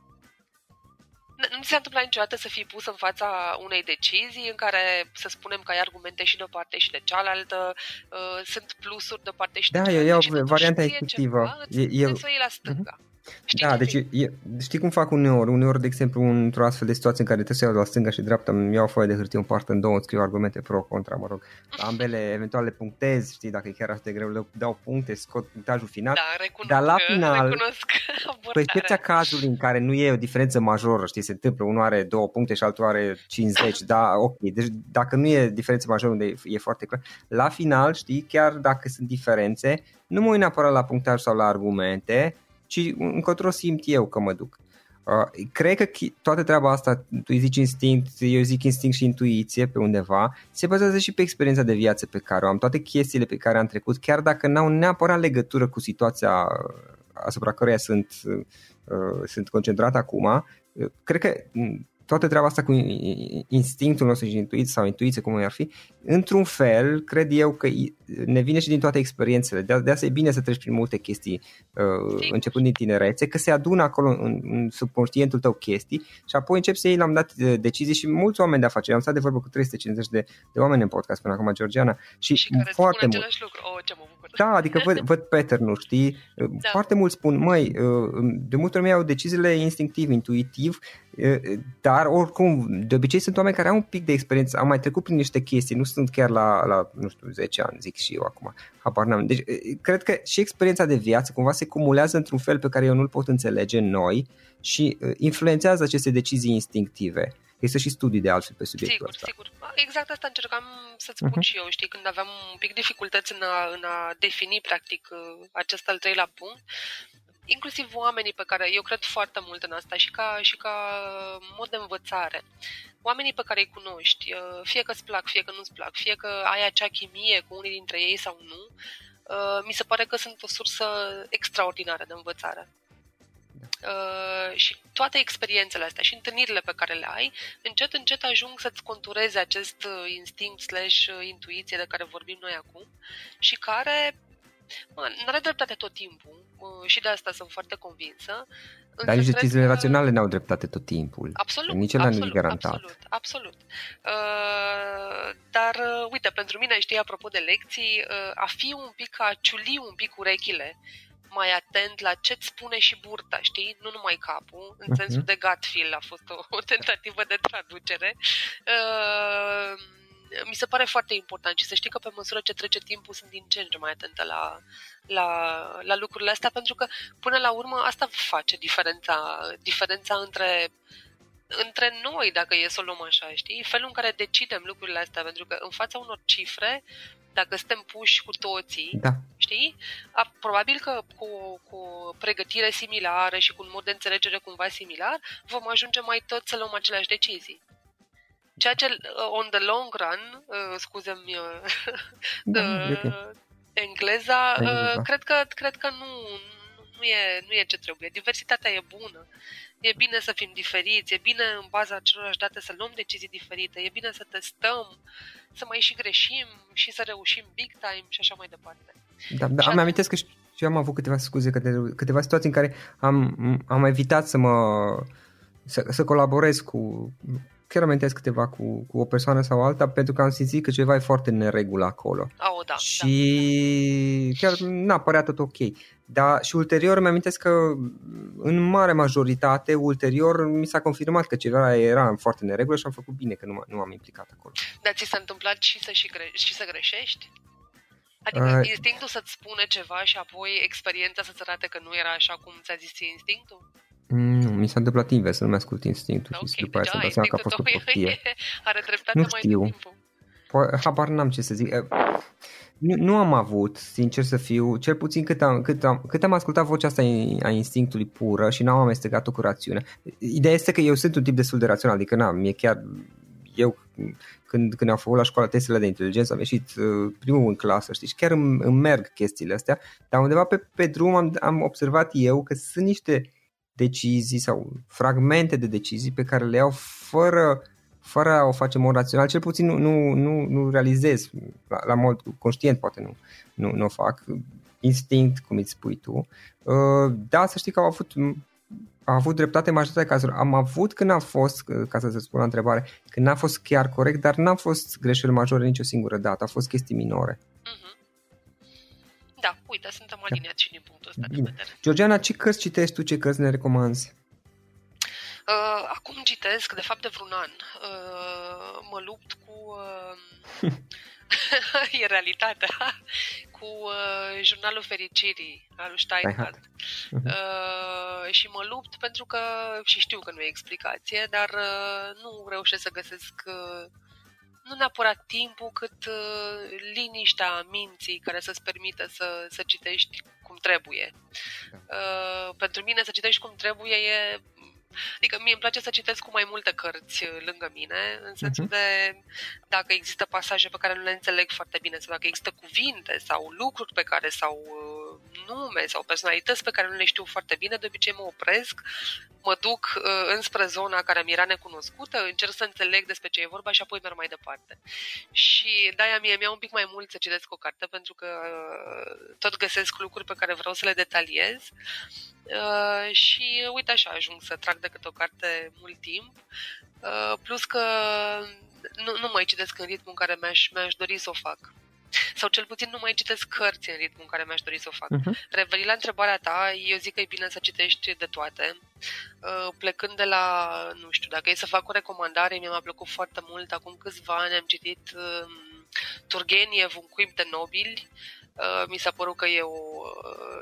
Nu ți s-a întâmplat niciodată să fii pus în fața unei decizii în care să spunem că ai argumente și de o parte și de cealaltă, uh, sunt plusuri de o parte și
da,
de cealaltă.
Da, eu iau varianta efectivă. Ceva,
îți e, să o iei la stânga. Uh-huh.
Știi da, deci e, știi cum fac uneori? Uneori, de exemplu, într-o astfel de situație în care trebuie să iau la stânga și dreapta, îmi iau foaie de hârtie, în parte în două, scriu argumente pro, contra, mă rog. Ambele eventual le punctez, știi, dacă e chiar așa de greu, le dau puncte, scot punctajul final.
Da, recunosc,
dar la final,
recunosc
percepția cazului în care nu e o diferență majoră, știi, se întâmplă, unul are două puncte și altul are 50, da, ok, deci dacă nu e diferență majoră unde e foarte clar, la final, știi, chiar dacă sunt diferențe, nu mă uit neapărat la punctaj sau la argumente, ci încotro simt eu că mă duc. Uh, cred că toată treaba asta, tu zici instinct, eu zic instinct și intuiție pe undeva, se bazează și pe experiența de viață pe care o am, toate chestiile pe care am trecut, chiar dacă n-au neapărat legătură cu situația asupra căreia sunt, uh, sunt concentrat acum, uh, cred că toată treaba asta cu instinctul nostru și intuiție sau intuiție, cum ar fi, într-un fel, cred eu că ne vine și din toate experiențele. De, de asta e bine să treci prin multe chestii uh, începând din tinerețe, că se adună acolo în, în subconștientul tău chestii și apoi începi să iei la un dat de decizii și mulți oameni de afaceri. Am stat de vorbă cu 350 de, de oameni în podcast până acum, Georgiana, și,
și care foarte mult. Lucru. Oh, ce mă bucur.
Da, adică văd, văd pattern știi? Da. Foarte mulți spun, măi, uh, de multe ori au deciziile instinctiv, intuitiv, uh, dar oricum, de obicei sunt oameni care au un pic de experiență, au mai trecut prin niște chestii, nu sunt chiar la, la nu știu, 10 ani, zic și eu acum, habar n-am. Deci, cred că și experiența de viață cumva se cumulează într-un fel pe care eu nu-l pot înțelege noi și influențează aceste decizii instinctive. Există și studii de altfel pe subiectul
sigur, ăsta. Sigur, Exact asta încercam să-ți spun uh-huh. și eu, știi, când aveam un pic dificultăți în a, în a defini, practic, acest al treilea punct inclusiv oamenii pe care eu cred foarte mult în asta și ca, și ca mod de învățare. Oamenii pe care îi cunoști, uh, fie că îți plac, fie că nu-ți plac, fie că ai acea chimie cu unii dintre ei sau nu, uh, mi se pare că sunt o sursă extraordinară de învățare. Uh, și toate experiențele astea și întâlnirile pe care le ai, încet, încet ajung să-ți contureze acest instinct slash intuiție de care vorbim noi acum și care nu are dreptate tot timpul și de asta sunt foarte convinsă.
Dar nici deciziile că... raționale n-au dreptate tot timpul.
Absolut.
Nici
absolut, nu
e garantat.
Absolut, absolut. Uh, dar, uh, uite, pentru mine, știi, apropo de lecții, uh, a fi un pic, a ciuli un pic urechile, mai atent la ce-ți spune și burta, știi? Nu numai capul, în uh-huh. sensul de gut feel a fost o, o tentativă de traducere. Uh, mi se pare foarte important și să știi că pe măsură ce trece timpul sunt din ce în ce mai atentă la, la, la lucrurile astea, pentru că până la urmă asta face diferența, diferența între între noi, dacă e să o luăm așa, știi? Felul în care decidem lucrurile astea, pentru că în fața unor cifre, dacă suntem puși cu toții,
da.
știi? A, probabil că cu, cu o pregătire similară și cu un mod de înțelegere cumva similar, vom ajunge mai tot să luăm aceleași decizii. Ceea ce, uh, on the long run, uh, scuză-mi uh, da, uh, engleza, uh, cred, că, cred că nu, nu, e, nu e ce trebuie. Diversitatea e bună. E bine să fim diferiți, e bine în baza acelorași date să luăm decizii diferite, e bine să testăm, să mai și greșim și să reușim big time și așa mai departe.
Da, da, am amintesc că și eu am avut câteva scuze, câteva situații în care am, am evitat să mă să, să colaborez cu chiar amintesc câteva cu, cu o persoană sau alta pentru că am simțit că ceva e foarte neregulă acolo.
Oh, da,
și da. chiar n-a părea tot ok. Da, și ulterior mi amintesc că în mare majoritate, ulterior mi s-a confirmat că ceva era foarte neregulă și am făcut bine că nu, m- nu am implicat acolo.
Dar ți s-a întâmplat și să, și, gre- și să greșești? Adică uh, instinctul să-ți spune ceva și apoi experiența să-ți arate că nu era așa cum ți-a zis instinctul?
Nu, mi s-a întâmplat invers, să nu mi-ascult instinctul okay, și după aia să dau seama că a fost o prostie.
Are dreptate nu mai știu. timpul.
Habar n-am ce să zic. Nu, nu am avut, sincer să fiu, cel puțin cât am, cât am, cât am ascultat vocea asta a instinctului pură și n-am amestecat-o cu rațiunea. Ideea este că eu sunt un tip destul de rațional, adică n-am, mie chiar eu când, când am făcut la școală testele de inteligență, am ieșit uh, primul în clasă, știi, și chiar îmi, îmi merg chestiile astea, dar undeva pe, pe drum am, am observat eu că sunt niște decizii sau fragmente de decizii pe care le iau fără, fără a o face în mod rațional, cel puțin nu, nu, nu, nu realizez, la, la mod conștient poate nu, nu, nu o fac, instinct, cum îți spui tu. Uh, da, să știi că au avut a avut dreptate majoritatea cazurilor. Am avut când a fost, ca să se spun la întrebare, când n-a fost chiar corect, dar n-a fost greșeli majore nicio singură dată, a fost chestii minore.
Uh-huh. Da, uite, suntem da. aliniați și din punctul ăsta Bine. de vedere.
Georgiana, ce cărți citești tu, ce cărți ne recomanzi?
Uh, acum citesc, de fapt de vreun an, uh, mă lupt cu... Uh, e realitatea, cu uh, jurnalul fericirii al lui Steinhardt. Uh-huh. Uh, și mă lupt pentru că, și știu că nu e explicație, dar uh, nu reușesc să găsesc uh, nu neapărat timpul, cât uh, liniștea minții care să-ți permită să, să citești cum trebuie. Da. Uh, pentru mine să citești cum trebuie e Adică mie îmi place să citesc cu mai multe cărți uh, lângă mine, în sensul uh-huh. de dacă există pasaje pe care nu le înțeleg foarte bine sau dacă există cuvinte sau lucruri pe care sau uh, nume sau personalități pe care nu le știu foarte bine, de obicei mă opresc, mă duc uh, înspre zona care mi era necunoscută, încerc să înțeleg despre ce e vorba și apoi merg mai departe. Și de-aia mie mi-a un pic mai mult să citesc o carte, pentru că uh, tot găsesc lucruri pe care vreau să le detaliez uh, și uite așa ajung să trag de câte o carte mult timp, uh, plus că nu, nu mai citesc în ritmul în care mi-aș, mi-aș dori să o fac sau cel puțin nu mai citesc cărți în ritmul în care mi-aș dori să o fac. Uh-huh. Revenind la întrebarea ta, eu zic că e bine să citești de toate. Uh, plecând de la, nu știu, dacă e să fac o recomandare, mi-a plăcut foarte mult. Acum câțiva ani am citit uh, Turgeniev, un cuib de nobili. Uh, mi s-a părut că e o,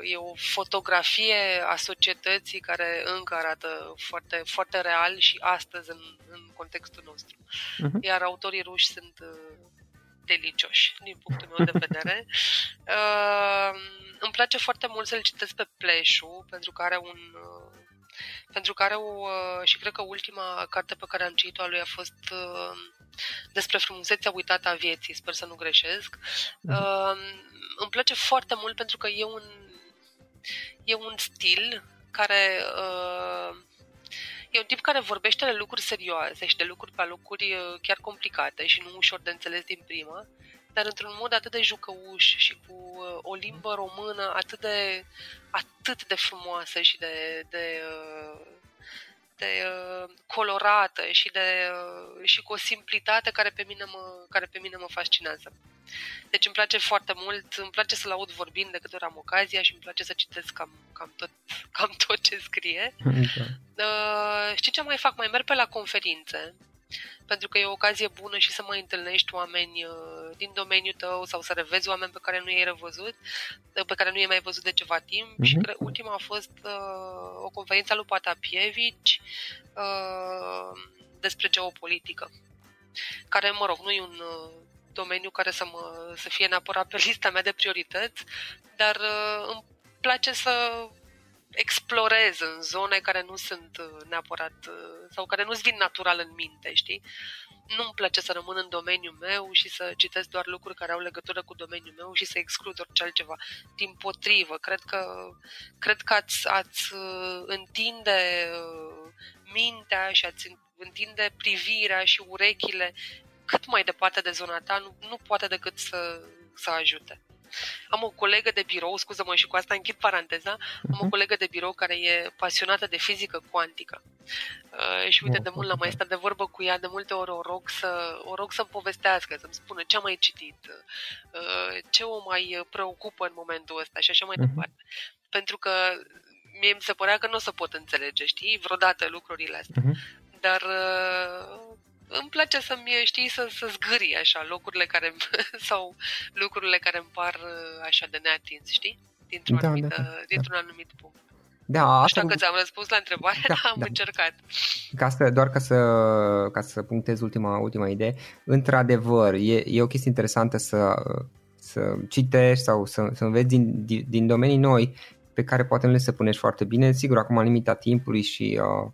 e o fotografie a societății care încă arată foarte, foarte real și astăzi în, în contextul nostru. Uh-huh. Iar autorii ruși sunt delicioși, din punctul meu de vedere. Uh, îmi place foarte mult să-l citesc pe Pleșu, pentru că are un... Uh, pentru care o, uh, și cred că ultima carte pe care am citit-o a lui a fost uh, despre frumusețea uitată a vieții, sper să nu greșesc. Mhm. Uh, îmi place foarte mult pentru că e un, e un stil care uh, E un tip care vorbește de lucruri serioase și de lucruri pe lucruri uh, chiar complicate și nu ușor de înțeles din prima, dar într-un mod atât de jucăuș și cu uh, o limbă română atât de, atât de frumoasă și de, de uh, de uh, colorată și, de, uh, și cu o simplitate care pe, mine mă, care pe mine mă fascinează. Deci îmi place foarte mult, îmi place să-l aud vorbind de câte ori am ocazia și îmi place să citesc cam, cam, tot, cam tot ce scrie. Da. Uh, știi ce mai fac? Mai merg pe la conferințe pentru că e o ocazie bună și să mai întâlnești oameni uh, din domeniul tău sau să revezi oameni pe care nu i-ai revăzut, uh, pe care nu i-ai mai văzut de ceva timp uh-huh. și cred, ultima a fost uh, o conferință a lui Patapievici uh, despre geopolitică, care, mă rog, nu e un uh, domeniu care să, mă, să fie neapărat pe lista mea de priorități, dar uh, îmi place să explorez în zone care nu sunt uh, neapărat uh, sau care nu-ți vin natural în minte, știi? Nu-mi place să rămân în domeniul meu și să citesc doar lucruri care au legătură cu domeniul meu și să exclud orice altceva. Din potrivă, cred că, cred că ați, ați uh, întinde mintea și ați întinde privirea și urechile cât mai departe de zona ta, nu, nu poate decât să, să ajute. Am o colegă de birou, scuză-mă și cu asta închid paranteza, am o mhm. colegă de birou care e pasionată de fizică cuantică. Uh, și uite, de mult la mai stat de vorbă cu ea, de multe ori o rog, să, o rog să-mi povestească, să-mi spună ce a mai citit, uh, ce o mai preocupă în momentul ăsta și așa mai uh-huh. departe. Pentru că mie mi se părea că nu o să pot înțelege, știi, vreodată lucrurile astea. Uh-huh. Dar uh, îmi place să-mi, știi, să, să zgârii așa locurile care, sau lucrurile care îmi par uh, așa de neatins, știi? Dintr-un, da, anumit, da, da, dintr-un da. anumit punct.
Da,
asta... că ți-am răspuns la întrebare, da, dar am da. încercat.
Ca să, doar ca să, ca să punctez ultima, ultima idee, într-adevăr, e, e o chestie interesantă să, să citești sau să, să înveți din, din domenii noi pe care poate nu le se punești foarte bine. Sigur, acum limita timpului și uh,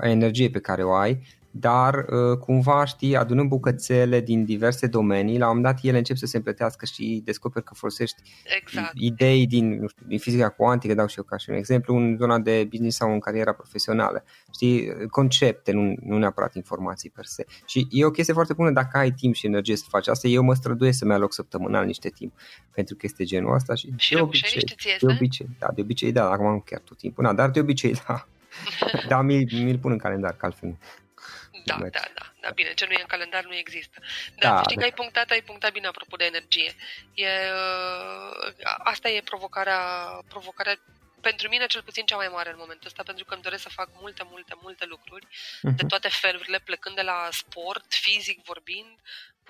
energie pe care o ai, dar uh, cumva știi, adunând bucățele din diverse domenii, la un moment dat ele încep să se împletească și descoperi că folosești
exact.
idei din, nu știu, din fizica cuantică, dau și eu ca și un exemplu, în zona de business sau în cariera profesională. Știi, concepte, nu, nu neapărat informații per se. Și e o chestie foarte bună dacă ai timp și energie să faci asta. Eu mă străduiesc să-mi aloc săptămânal niște timp pentru că este genul ăsta și,
și de obicei,
de obicei, da, de obicei, da, acum nu chiar tot timpul, da, dar de obicei, da. da, mi-l, mi-l pun în calendar, că altfel nu.
Da, da, da, da, bine, ce nu e în calendar nu există. Dar da, știi da. că ai punctat, ai punctat bine apropo de energie. E, uh, asta e provocarea, provocarea pentru mine cel puțin cea mai mare în momentul ăsta, pentru că îmi doresc să fac multe, multe, multe lucruri uh-huh. de toate felurile, plecând de la sport, fizic vorbind,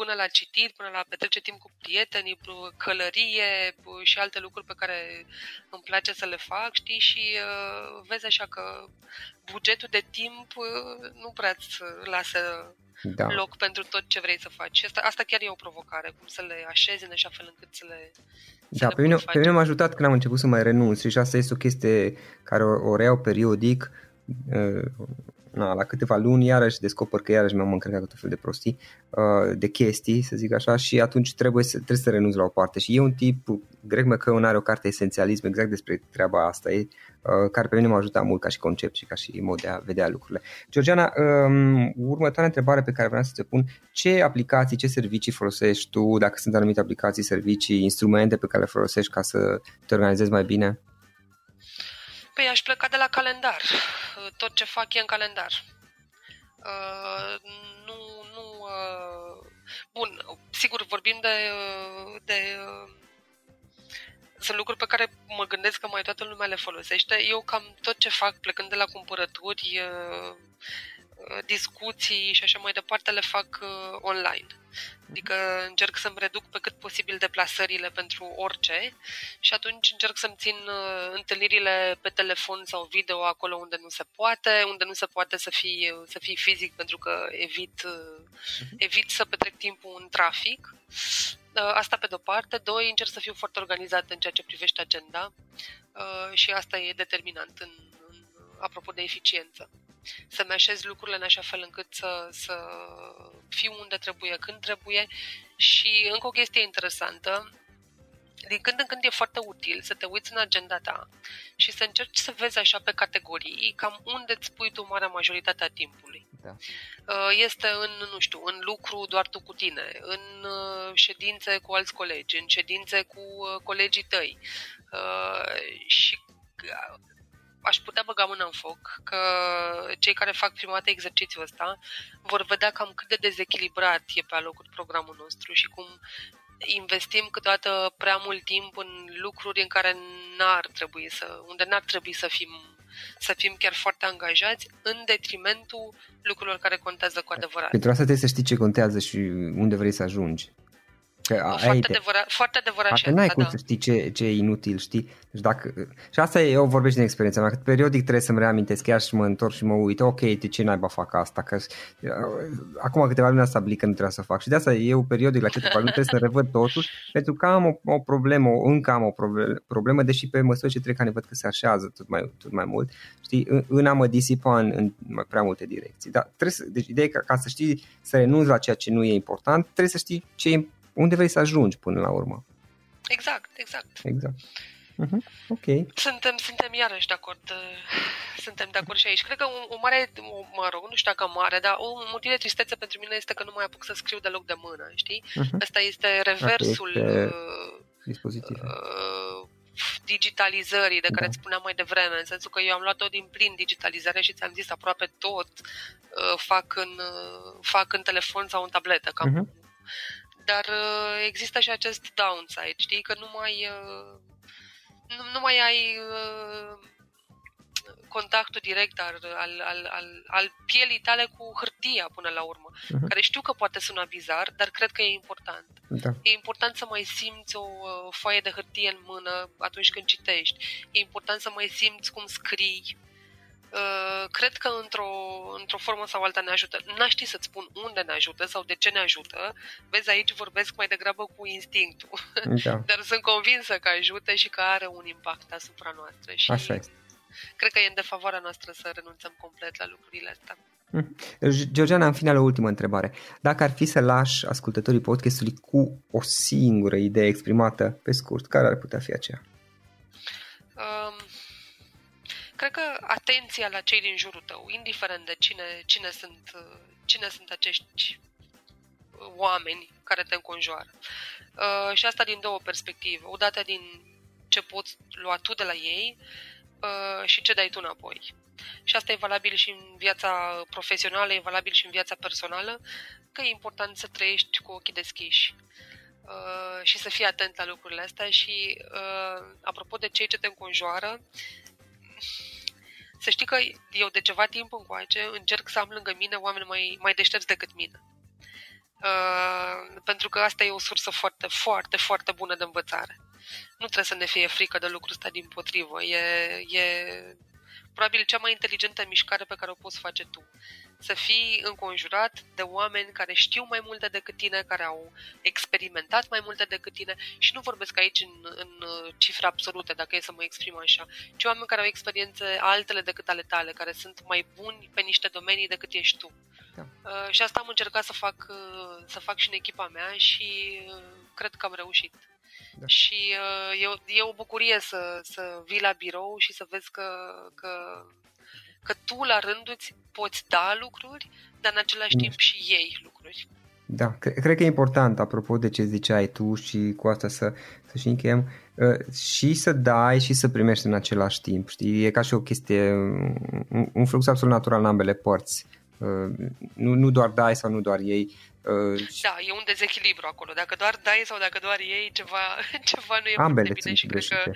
până la citit, până la petrece timp cu prietenii, călărie și alte lucruri pe care îmi place să le fac, știi, și uh, vezi așa că bugetul de timp uh, nu prea îți lasă da. loc pentru tot ce vrei să faci. Asta, asta chiar e o provocare, cum să le așezi în așa fel încât să le
să Da, le pe mine, pe mine m-a ajutat când am început să mai renunț și asta este o chestie care o, o reiau periodic uh, na, la câteva luni iarăși descoper că iarăși mi-am încărcat cu tot fel de prostii, uh, de chestii, să zic așa, și atunci trebuie să, trebuie să renunț la o parte. Și e un tip, Greg McKeown are o carte esențialism exact despre treaba asta, e, uh, care pe mine m-a ajutat mult ca și concept și ca și mod de a vedea lucrurile. Georgiana, um, următoarea întrebare pe care vreau să te pun, ce aplicații, ce servicii folosești tu, dacă sunt anumite aplicații, servicii, instrumente pe care le folosești ca să te organizezi mai bine?
Păi aș pleca de la calendar. Tot ce fac e în calendar. Uh, nu, nu... Uh, bun, sigur, vorbim de, de uh, sunt lucruri pe care mă gândesc că mai toată lumea le folosește. Eu cam tot ce fac plecând de la cumpărături, uh, discuții și așa mai departe le fac uh, online. Adică încerc să-mi reduc pe cât posibil deplasările pentru orice și atunci încerc să-mi țin uh, întâlnirile pe telefon sau video acolo unde nu se poate, unde nu se poate să fii, să fii fizic pentru că evit, uh, evit să petrec timpul în trafic. Asta pe de-o parte. Doi, încerc să fiu foarte organizat în ceea ce privește agenda și asta e determinant în, în apropo de eficiență să-mi așez lucrurile în așa fel încât să, să fiu unde trebuie, când trebuie și încă o chestie interesantă, din când în când e foarte util să te uiți în agenda ta și să încerci să vezi așa pe categorii cam unde îți pui tu marea majoritatea timpului. Da. Uh, este în, nu știu, în lucru doar tu cu tine, în uh, ședințe cu alți colegi, în ședințe cu uh, colegii tăi. Și aș putea băga mâna în foc că cei care fac prima dată exercițiul ăsta vor vedea cam cât de dezechilibrat e pe alocuri programul nostru și cum investim câteodată prea mult timp în lucruri în care n-ar trebui să, unde n-ar trebui să fim să fim chiar foarte angajați în detrimentul lucrurilor care contează cu adevărat.
Pentru asta trebuie să știi ce contează și unde vrei să ajungi. Că
foarte, adevărat, foarte adevărat
Dacă n-ai cum da. să știi ce, ce e inutil, știi? Deci dacă, și asta eu vorbesc din experiența mea, că periodic trebuie să-mi reamintesc chiar și mă întorc și mă uit, ok, de ce naiba fac asta? Că, uh, acum câteva luni am stabilit că nu trebuie să fac și de asta eu periodic la câteva luni trebuie să revăd totul, pentru că am o, o problemă, încă am o problemă, deși pe măsură ce trec ani văd că se așează tot mai, tot mai mult, știi, în, în a mă disipa în, în prea multe direcții. Dar trebuie să, deci ideea e ca, ca să știi să renunți la ceea ce nu e important, trebuie să știi ce e unde vrei să ajungi până la urmă.
Exact, exact.
Exact. Uh-huh. Ok.
Suntem, suntem iarăși de acord. Uh, suntem de acord și aici. Cred că o, o mare, o, mă rog, nu știu dacă mare, dar o motiv de tristețe pentru mine este că nu mai apuc să scriu deloc de mână, știi? Uh-huh. Asta este reversul
este dispozitiv. Uh,
digitalizării de care da. îți spuneam mai devreme, în sensul că eu am luat-o din plin digitalizare și ți-am zis aproape tot uh, fac, în, uh, fac în telefon sau în tabletă, cam uh-huh dar uh, există și acest downside, știi, că nu mai, uh, nu, nu mai ai uh, contactul direct al, al, al, al, al pielii tale cu hârtia până la urmă, uh-huh. care știu că poate suna bizar, dar cred că e important.
Da.
E important să mai simți o foaie de hârtie în mână atunci când citești. E important să mai simți cum scrii Uh, cred că într-o, într-o formă sau alta ne ajută. N-aș ști să-ți spun unde ne ajută sau de ce ne ajută. Vezi, aici vorbesc mai degrabă cu instinctul. Da. Dar sunt convinsă că ajută și că are un impact asupra noastră. Și
Așa este.
Cred că e în defavoarea noastră să renunțăm complet la lucrurile astea.
Mhm. Georgiana, în final o ultimă întrebare. Dacă ar fi să lași ascultătorii podcastului cu o singură idee exprimată pe scurt, care ar putea fi aceea?
Um, cred că atenția la cei din jurul tău, indiferent de cine, cine, sunt, cine sunt acești oameni care te înconjoară. Uh, și asta din două perspective. Odată din ce poți lua tu de la ei uh, și ce dai tu înapoi. Și asta e valabil și în viața profesională, e valabil și în viața personală, că e important să trăiești cu ochii deschiși. Uh, și să fii atent la lucrurile astea și uh, apropo de cei ce te înconjoară, să știi că eu de ceva timp încoace încerc să am lângă mine oameni mai, mai deștepți decât mine. Uh, pentru că asta e o sursă foarte, foarte, foarte bună de învățare. Nu trebuie să ne fie frică de lucrul ăsta din potrivă. E, e probabil cea mai inteligentă mișcare pe care o poți face tu. Să fii înconjurat de oameni care știu mai multe decât tine, care au experimentat mai multe decât tine și nu vorbesc aici în, în cifre absolute, dacă e să mă exprim așa, ci oameni care au experiențe altele decât ale tale, care sunt mai buni pe niște domenii decât ești tu. Da. Uh, și asta am încercat să fac, uh, să fac și în echipa mea și uh, cred că am reușit. Da. Și uh, e, e o bucurie să, să vii la birou și să vezi că, că, că tu la rândul îți poți da lucruri, dar în același da. timp și ei lucruri.
Da, cred că e important, apropo de ce ziceai tu și cu asta să, să și încheiem, uh, și să dai și să primești în același timp, știi? E ca și o chestie, un, un flux absolut natural în ambele părți. Uh, nu, nu doar dai sau nu doar ei,
Uh, da, e un dezechilibru acolo. Dacă doar dai sau dacă doar ei, ceva, ceva nu e
ambele
foarte bine și cred că...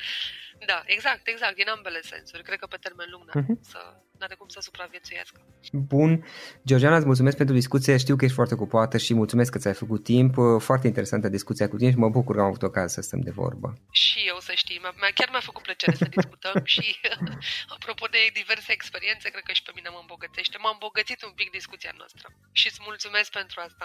Da, exact, exact, din ambele sensuri. Cred că pe termen lung n-are, uh-huh. să, n-are cum să supraviețuiască.
Bun. Georgiana, îți mulțumesc pentru discuție. Știu că ești foarte ocupată și mulțumesc că ți-ai făcut timp. Foarte interesantă discuția cu tine și mă bucur că am avut ocazia să stăm de vorbă.
Și eu să știi, chiar mi-a făcut plăcere să discutăm și apropo de diverse experiențe, cred că și pe mine mă îmbogățește. M-a îmbogățit un pic discuția noastră și îți mulțumesc pentru asta.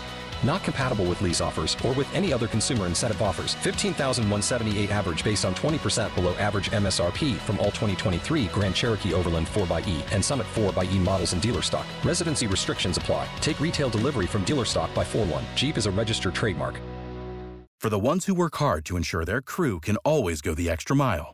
Not compatible with lease offers or with any other consumer incentive offers. 15,178 average based on 20% below average MSRP from all 2023 Grand Cherokee Overland 4xE and Summit 4xE models in dealer stock. Residency restrictions apply. Take retail delivery from dealer stock by 4 1. Jeep is a registered trademark.
For the ones who work hard to ensure their crew can always go the extra mile,